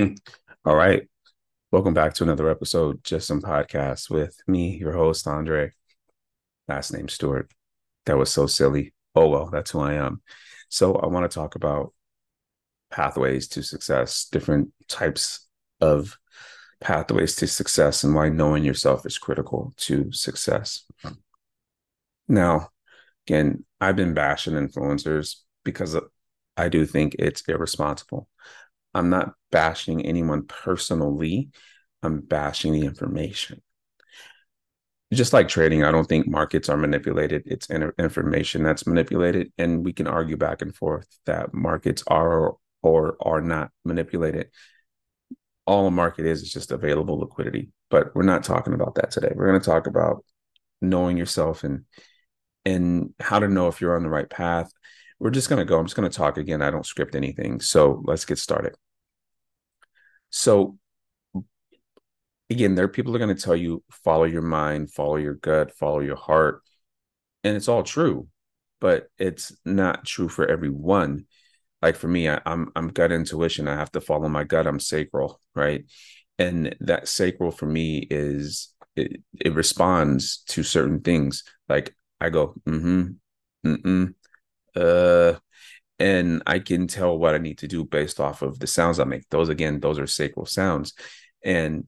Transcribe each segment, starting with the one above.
guys. All right. Welcome back to another episode, Just Some Podcast with me, your host, Andre. Last name Stewart. That was so silly. Oh, well, that's who I am. So, I want to talk about pathways to success, different types of pathways to success, and why knowing yourself is critical to success. Now, again, I've been bashing influencers because I do think it's irresponsible. I'm not bashing anyone personally, I'm bashing the information. Just like trading, I don't think markets are manipulated. It's information that's manipulated. And we can argue back and forth that markets are or are not manipulated. All a market is is just available liquidity. But we're not talking about that today. We're going to talk about knowing yourself and and how to know if you're on the right path we're just going to go. I'm just going to talk again. I don't script anything. So let's get started. So, again, there are people are going to tell you follow your mind, follow your gut, follow your heart. And it's all true, but it's not true for everyone. Like for me, I, I'm I'm gut intuition. I have to follow my gut. I'm sacral, right? And that sacral for me is it, it responds to certain things. Like I go, mm-hmm, mm-mm, uh and I can tell what I need to do based off of the sounds I make. Those again, those are sacral sounds. And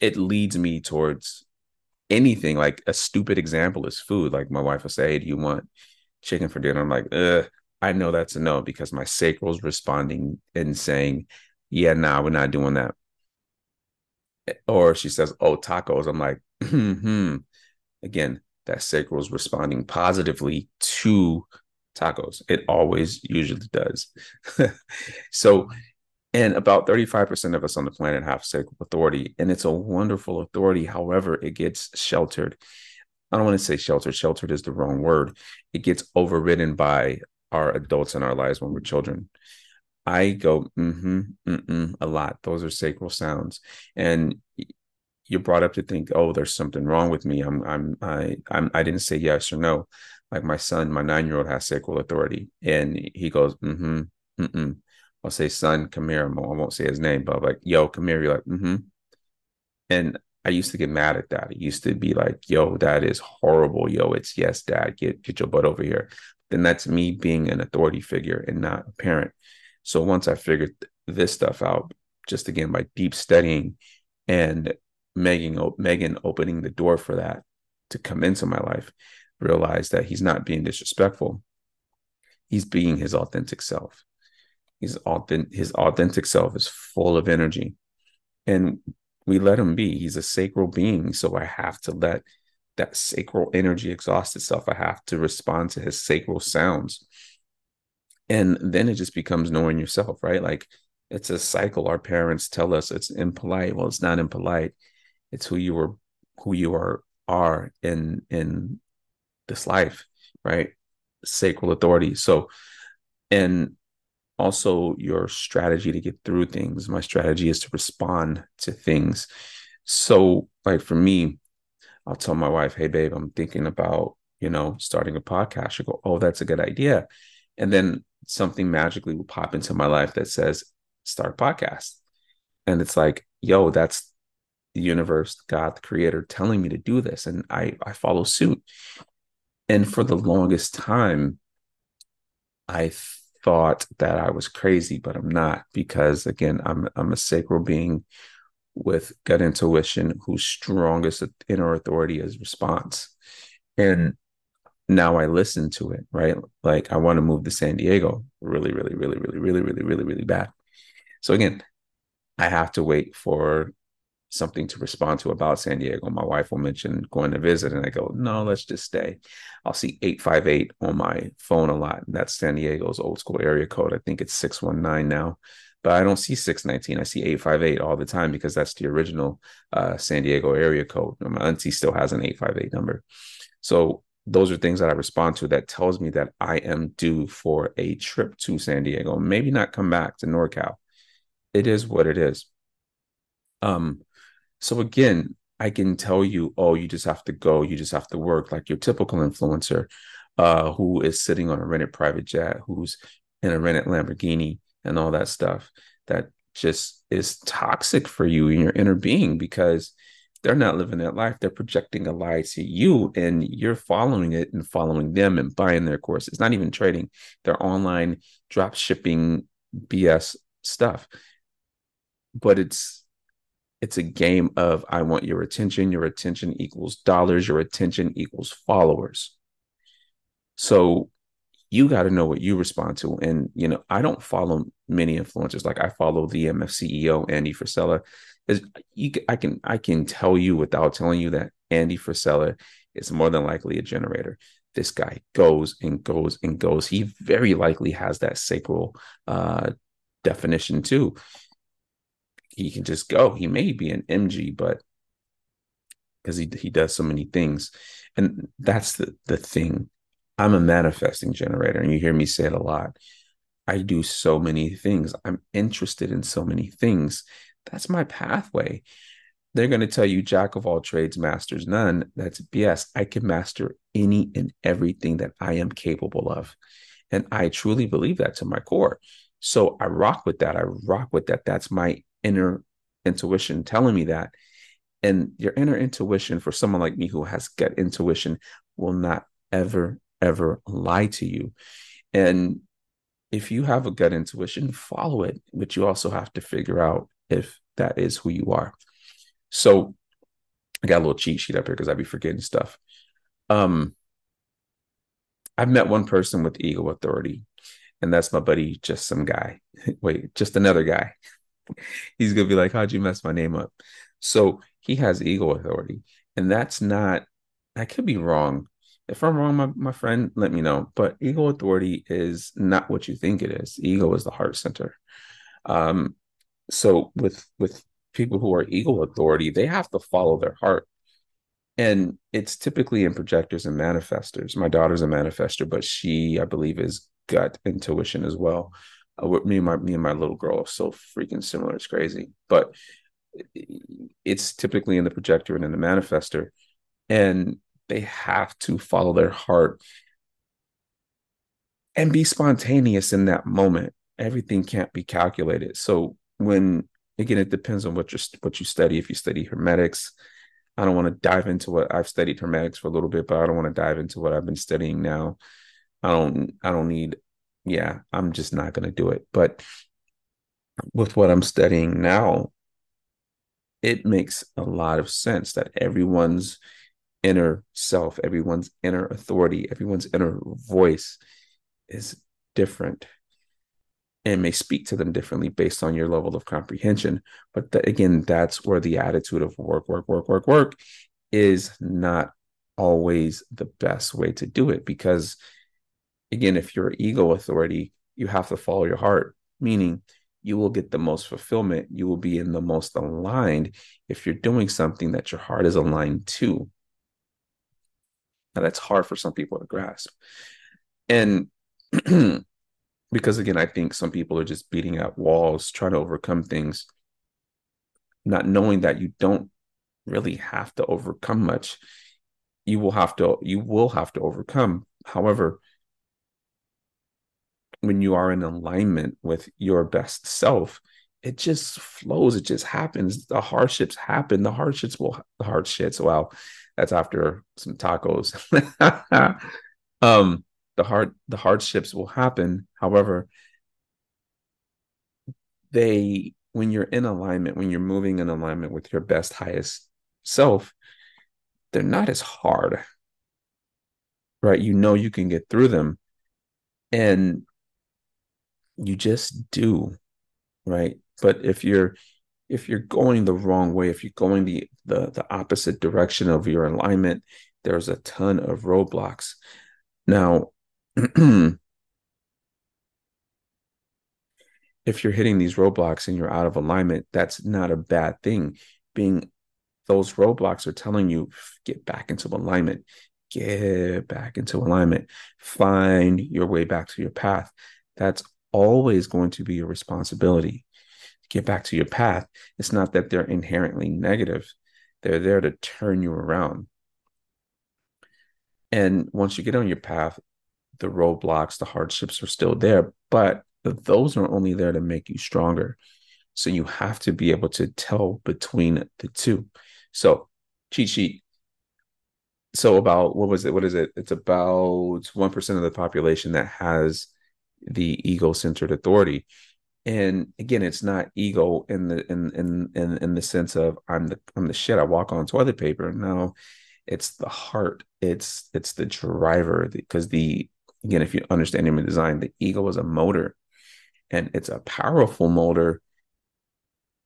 it leads me towards anything. Like a stupid example is food. Like my wife will say, Hey, do you want chicken for dinner? I'm like, uh, I know that's a no because my sacral's responding and saying, Yeah, nah, we're not doing that. Or she says, Oh, tacos. I'm like, hmm. Again, that sacral is responding positively to tacos. It always usually does. so, and about 35% of us on the planet have sacral authority, and it's a wonderful authority. However, it gets sheltered. I don't want to say sheltered, sheltered is the wrong word. It gets overridden by our adults in our lives when we're children. I go mm-hmm, mm-mm, a lot. Those are sacral sounds. And you're brought up to think, oh, there's something wrong with me. I'm, I'm, I, I'm, I didn't say yes or no. Like my son, my nine year old has sacral authority, and he goes, mm-hmm, mm-mm. I'll say, son, come here. I won't say his name, but I'm like, yo, come here. You're like, mm-hmm. And I used to get mad at that. It used to be like, yo, that is horrible. Yo, it's yes, dad, get get your butt over here. Then that's me being an authority figure and not a parent. So once I figured this stuff out, just again by deep studying and Megan Megan opening the door for that to come into my life, realize that he's not being disrespectful. He's being his authentic self. He's authentic, his authentic self is full of energy. And we let him be. He's a sacral being. So I have to let that sacral energy exhaust itself. I have to respond to his sacral sounds. And then it just becomes knowing yourself, right? Like it's a cycle. Our parents tell us it's impolite. Well, it's not impolite it's who you were who you are are in in this life right? Sacral authority. So and also your strategy to get through things. My strategy is to respond to things. So like for me i'll tell my wife hey babe i'm thinking about you know starting a podcast. She go oh that's a good idea. And then something magically will pop into my life that says start a podcast. And it's like yo that's the universe, God, the creator, telling me to do this. And I, I follow suit. And for the longest time, I thought that I was crazy, but I'm not because again, I'm I'm a sacral being with gut intuition whose strongest inner authority is response. And now I listen to it, right? Like I want to move to San Diego really, really, really, really, really, really, really, really bad. So again, I have to wait for something to respond to about San Diego. My wife will mention going to visit, and I go, no, let's just stay. I'll see 858 on my phone a lot. and That's San Diego's old school area code. I think it's 619 now, but I don't see 619. I see 858 all the time because that's the original uh, San Diego area code. My auntie still has an 858 number. So those are things that I respond to that tells me that I am due for a trip to San Diego. Maybe not come back to NorCal. It is what it is. Um, so again, I can tell you, oh, you just have to go, you just have to work like your typical influencer uh, who is sitting on a rented private jet, who's in a rented Lamborghini, and all that stuff that just is toxic for you and your inner being because they're not living that life. They're projecting a lie to you and you're following it and following them and buying their course. It's not even trading, they're online drop shipping BS stuff. But it's it's a game of I want your attention. Your attention equals dollars. Your attention equals followers. So you got to know what you respond to. And, you know, I don't follow many influencers. Like I follow the MF CEO, Andy Frisella. Is I can I can tell you without telling you that Andy Frisella is more than likely a generator. This guy goes and goes and goes. He very likely has that sacral uh, definition too. He can just go. He may be an MG, but because he he does so many things, and that's the the thing. I'm a manifesting generator, and you hear me say it a lot. I do so many things. I'm interested in so many things. That's my pathway. They're going to tell you, jack of all trades, masters none. That's BS. I can master any and everything that I am capable of. And I truly believe that to my core. So I rock with that. I rock with that. That's my inner intuition telling me that. And your inner intuition for someone like me who has gut intuition will not ever, ever lie to you. And if you have a gut intuition, follow it, but you also have to figure out if that is who you are. So I got a little cheat sheet up here because I'd be forgetting stuff. Um, I've met one person with ego authority, and that's my buddy, just some guy. Wait, just another guy. He's gonna be like, How'd you mess my name up? So he has ego authority, and that's not, I could be wrong, if I'm wrong, my, my friend, let me know. But ego authority is not what you think it is. Ego is the heart center. Um, so with with people who are ego authority, they have to follow their heart. And it's typically in projectors and manifestors. My daughter's a manifester, but she, I believe, is gut intuition as well. Uh, with me and my me and my little girl are so freaking similar. It's crazy. But it's typically in the projector and in the manifester. And they have to follow their heart and be spontaneous in that moment. Everything can't be calculated. So when again, it depends on what you what you study. If you study hermetics, I don't want to dive into what I've studied hermetics for a little bit, but I don't want to dive into what I've been studying now. I don't I don't need yeah, I'm just not going to do it. But with what I'm studying now, it makes a lot of sense that everyone's inner self, everyone's inner authority, everyone's inner voice is different and may speak to them differently based on your level of comprehension. But the, again, that's where the attitude of work, work, work, work, work is not always the best way to do it. Because again, if you're ego authority, you have to follow your heart, meaning you will get the most fulfillment. You will be in the most aligned if you're doing something that your heart is aligned to. Now that's hard for some people to grasp. And because again, I think some people are just beating out walls, trying to overcome things, not knowing that you don't really have to overcome much. You will have to you will have to overcome. However, when you are in alignment with your best self, it just flows. It just happens. The hardships happen. The hardships will the hardships. Well, that's after some tacos. um, the hard the hardships will happen. However, they when you're in alignment, when you're moving in alignment with your best, highest self, they're not as hard. Right? You know you can get through them. And you just do. Right. But if you're if you're going the wrong way, if you're going the the, the opposite direction of your alignment, there's a ton of roadblocks. Now, if you're hitting these roadblocks and you're out of alignment, that's not a bad thing. Being those roadblocks are telling you get back into alignment, get back into alignment, find your way back to your path. That's always going to be your responsibility get back to your path. It's not that they're inherently negative, they're there to turn you around. And once you get on your path, the roadblocks, the hardships are still there, but those are only there to make you stronger. So you have to be able to tell between the two. So cheat sheet. So about what was it? What is it? It's about 1% of the population that has the ego-centered authority. And again, it's not ego in the in in in in the sense of I'm the I'm the shit. I walk on toilet paper. No, it's the heart. It's it's the driver because the again, if you understand human design, the ego is a motor, and it's a powerful motor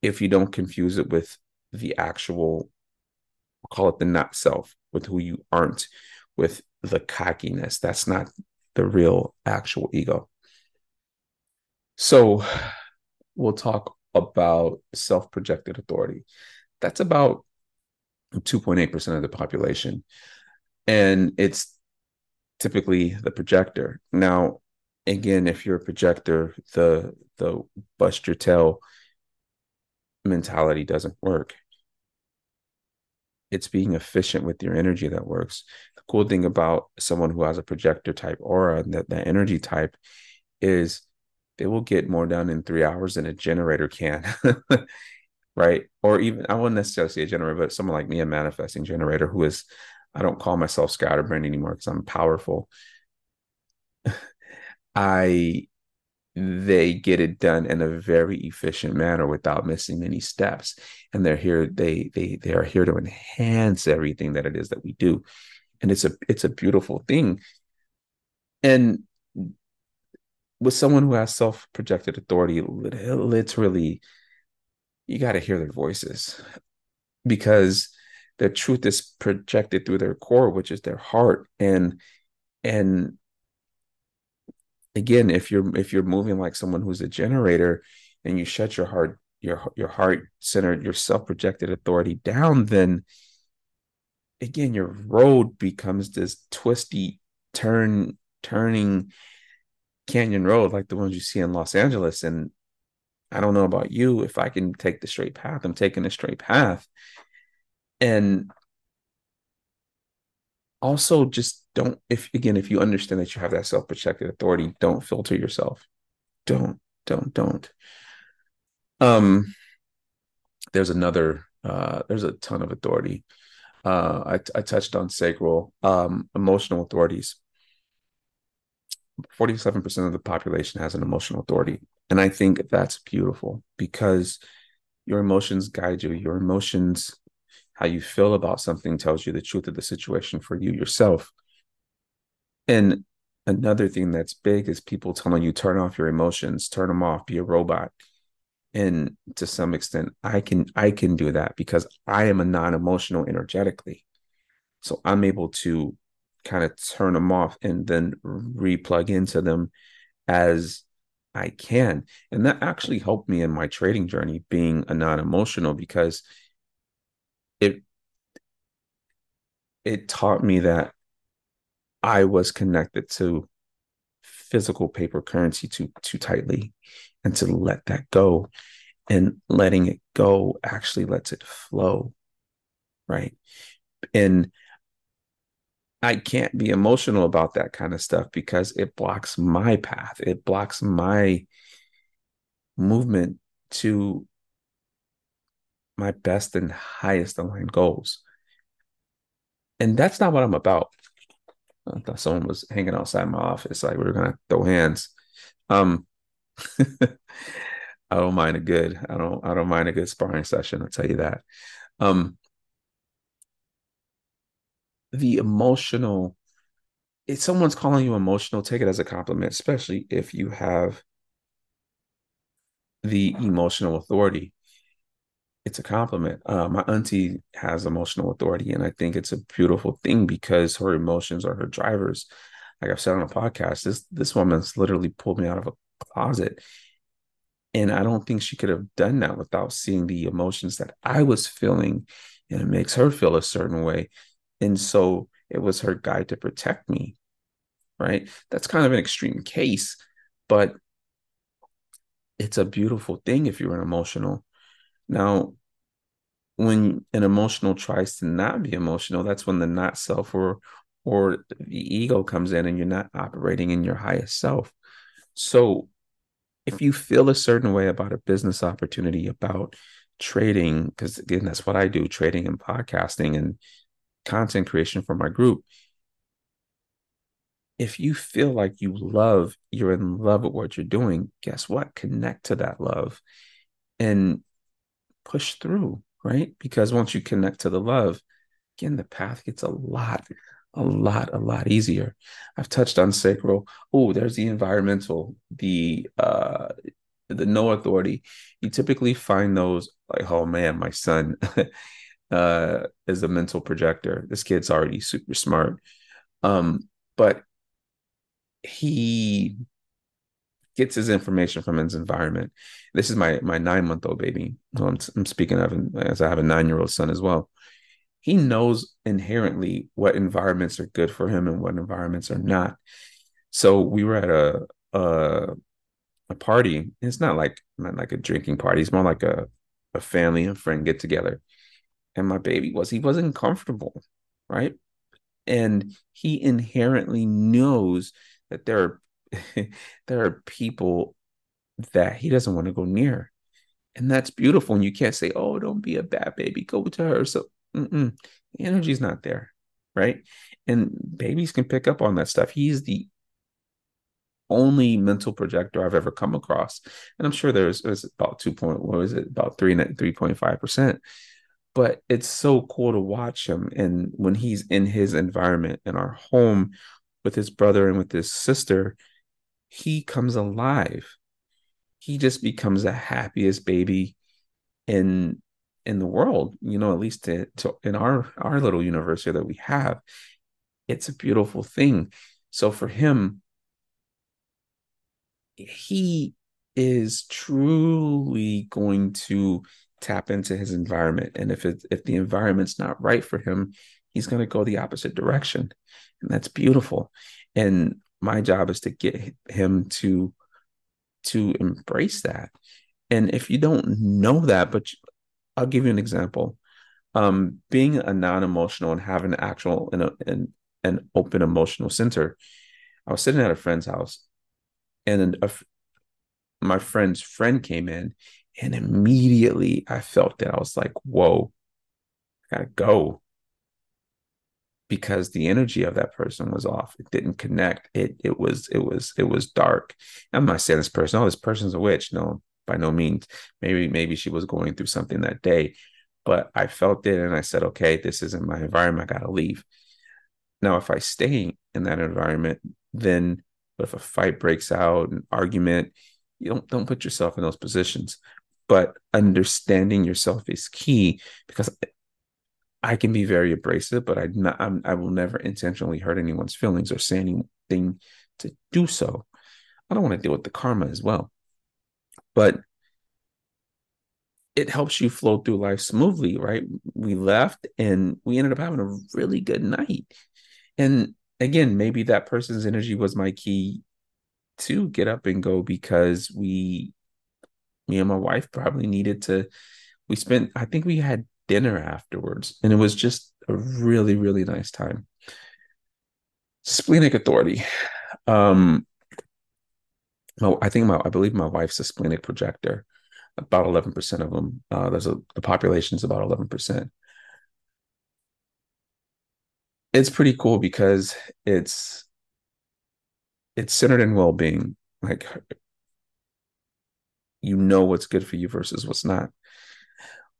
if you don't confuse it with the actual call it the not self with who you aren't with the cockiness that's not the real actual ego so we'll talk about self-projected authority that's about 2.8% of the population and it's typically the projector now again if you're a projector the the bust your tail mentality doesn't work. It's being efficient with your energy that works. The cool thing about someone who has a projector type aura and that, that energy type is they will get more done in three hours than a generator can. right. Or even I wouldn't necessarily say a generator, but someone like me, a manifesting generator who is I don't call myself scatterbrain anymore because I'm powerful. I they get it done in a very efficient manner without missing any steps and they're here they they they are here to enhance everything that it is that we do and it's a it's a beautiful thing and with someone who has self-projected authority literally you got to hear their voices. Because the truth is projected through their core which is their heart and and again if you're if you're moving like someone who's a generator and you shut your heart your your heart centered your self-projected authority down then again your road becomes this twisty turn turning canyon road like the ones you see in Los Angeles and I don't know about you if I can take the straight path I'm taking a straight path. And also just don't if again if you understand that you have that self-projected authority don't filter yourself. Don't don't don't. Um there's another uh there's a ton of authority. Uh i, I touched on sacral um emotional authorities 47% of the population has an emotional authority and i think that's beautiful because your emotions guide you your emotions how you feel about something tells you the truth of the situation for you yourself. And another thing that's big is people telling you turn off your emotions, turn them off, be a robot. And to some extent, I can I can do that because I am a non-emotional energetically. So I'm able to kind of turn them off and then replug into them as I can. And that actually helped me in my trading journey being a non-emotional because it it taught me that I was connected to physical paper currency too too tightly and to let that go and letting it go actually lets it flow right and I can't be emotional about that kind of stuff because it blocks my path it blocks my movement to my best and highest aligned goals. And that's not what I'm about. I thought someone was hanging outside my office, like we were gonna throw hands. Um, I don't mind a good. I don't. I don't mind a good sparring session. I'll tell you that. Um, the emotional. If someone's calling you emotional, take it as a compliment, especially if you have the emotional authority it's a compliment. Uh, my auntie has emotional authority, and I think it's a beautiful thing because her emotions are her drivers. Like I've said on a podcast, this this woman's literally pulled me out of a closet, and I don't think she could have done that without seeing the emotions that I was feeling, and it makes her feel a certain way, and so it was her guide to protect me. Right? That's kind of an extreme case, but it's a beautiful thing if you're an emotional now, when an emotional tries to not be emotional, that's when the not self or or the ego comes in and you're not operating in your highest self. So if you feel a certain way about a business opportunity, about trading, because again, that's what I do trading and podcasting and content creation for my group. If you feel like you love, you're in love with what you're doing, guess what? Connect to that love and push through, right? Because once you connect to the love, again, the path gets a lot, a lot, a lot easier. I've touched on sacral. Oh, there's the environmental, the uh the no authority. You typically find those like, oh man, my son uh is a mental projector. This kid's already super smart. Um, but he gets his information from his environment. This is my my nine month old baby. I'm, I'm speaking of as I have a nine year old son as well he knows inherently what environments are good for him and what environments are not. So we were at a a, a party. It's not like not like a drinking party. It's more like a a family and friend get together. And my baby was he wasn't comfortable, right? And he inherently knows that there are there are people that he doesn't want to go near. And that's beautiful. And you can't say, oh, don't be a bad baby. Go to her. So Mm-mm. the energy's not there, right? And babies can pick up on that stuff. He's the only mental projector I've ever come across, and I'm sure there's, about two point what was it about three three point five percent. But it's so cool to watch him, and when he's in his environment in our home with his brother and with his sister, he comes alive. He just becomes the happiest baby in in the world you know at least to, to, in our our little universe here that we have it's a beautiful thing so for him he is truly going to tap into his environment and if it if the environment's not right for him he's going to go the opposite direction and that's beautiful and my job is to get him to to embrace that and if you don't know that but I'll give you an example. Um, being a non-emotional and having an actual and an, an open emotional center. I was sitting at a friend's house, and a, my friend's friend came in, and immediately I felt that I was like, "Whoa, I gotta go," because the energy of that person was off. It didn't connect. It it was it was it was dark. I'm not saying this person, oh, this person's a witch. No, by no means. Maybe maybe she was going through something that day, but I felt it and I said, okay, this isn't my environment. I got to leave. Now, if I stay in that environment, then if a fight breaks out, an argument, you don't don't put yourself in those positions. But understanding yourself is key because I can be very abrasive, but I not I'm, I will never intentionally hurt anyone's feelings or say anything to do so. I don't want to deal with the karma as well but it helps you flow through life smoothly, right? We left and we ended up having a really good night. And again, maybe that person's energy was my key to get up and go because we, me and my wife probably needed to. We spent, I think we had dinner afterwards, and it was just a really, really nice time. Splenic authority. Um, no, I think my I believe my wife's a splenic projector. About eleven percent of them. Uh, there's a the population is about eleven percent. It's pretty cool because it's it's centered in well being. Like you know what's good for you versus what's not.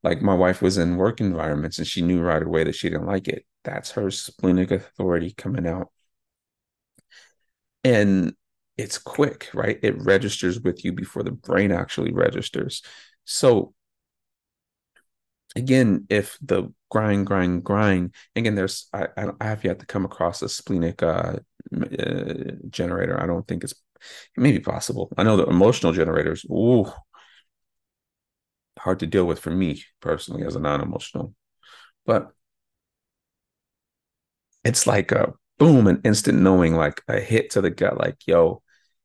Like my wife was in work environments and she knew right away that she didn't like it. That's her splenic authority coming out. And it's quick, right? It registers with you before the brain actually registers. So again, if the grind, grind, grind, again, there's I, I have yet to come across a splenic uh, uh, generator. I don't think it's it may possible. I know the emotional generators, ooh, hard to deal with for me personally as a non-emotional, but it's like a boom, an instant knowing, like a hit to the gut, like yo,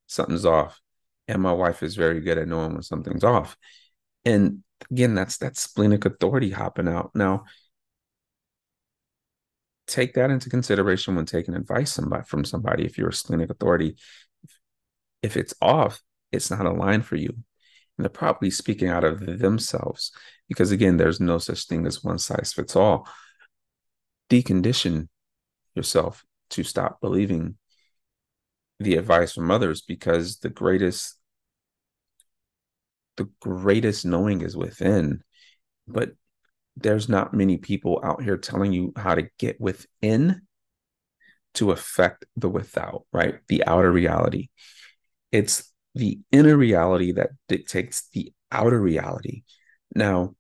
something's off. And my wife is very good at knowing when something's off. And again, that's that splenic authority hopping out. Now, take that into consideration when taking advice from somebody. If you're a splenic authority, if it's off, it's not aligned for you. And they're probably speaking out of themselves because, again, there's no such thing as one size fits all. Decondition yourself to stop believing the advice from others because the greatest the greatest knowing is within but there's not many people out here telling you how to get within to affect the without right? The outer reality. It's the inner reality that dictates the outer reality. Now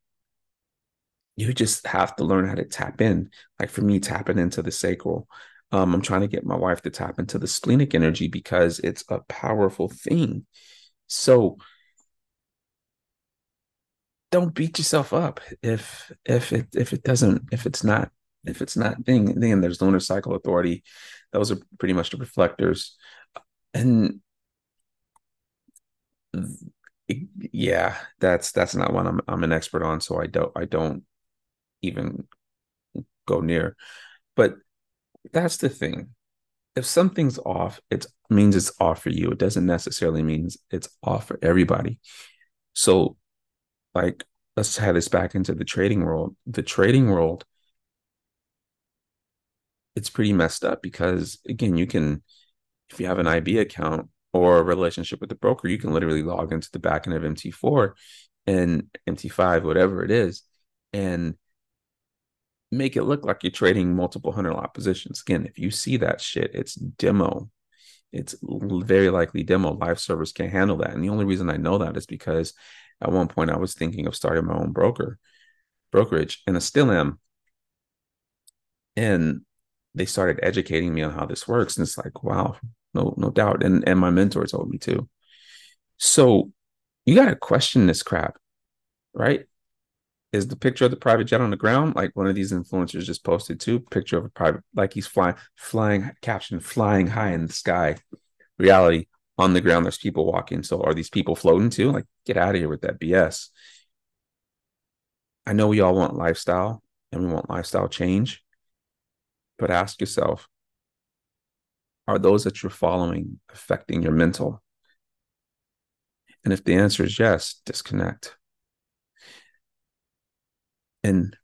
you just have to learn how to tap in. Like for me tapping into the sacral um, i'm trying to get my wife to tap into the splenic energy because it's a powerful thing. So don't beat yourself up if if it if it doesn't if it's not if it's not thing then there's lunar cycle authority. Those are pretty much the reflectors. And yeah that's that's not one I'm I'm an expert on so I don't I don't even go near. But that's the thing. If something's off it means it's off for you. It doesn't necessarily mean it's off for everybody. So like let's have this back into the trading world. The trading world, it's pretty messed up because again, you can if you have an IB account or a relationship with the broker, you can literally log into the back end of MT4 and MT5, whatever it is, and make it look like you're trading multiple hundred lot positions. Again, if you see that shit, it's demo. It's very likely demo. Live servers can't handle that. And the only reason I know that is because at one point I was thinking of starting my own broker brokerage, and I still am. And they started educating me on how this works, and it's like, wow, no, no doubt. And and my mentor told me too. So you got to question this crap, right? Is the picture of the private jet on the ground like one of these influencers just posted too? Picture of a private, like he's flying, flying, caption, flying high in the sky. Reality, on the ground there's people walking. So are these people floating too? Like get out of here with that bs i know we all want lifestyle and we want lifestyle change but ask yourself are those that you're following affecting your mental? And if the answer is yes disconnect. And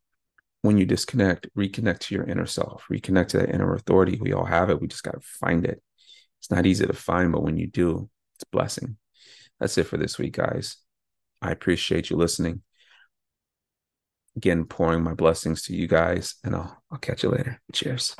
when you disconnect reconnect to your inner self reconnect to that inner authority. We all have it. We just got to find it it's not easy to find, but when you do, it's blessing. That's it for this week, guys. I appreciate you listening. Again, pouring my blessings to you guys, and I'll I'll catch you later. Cheers.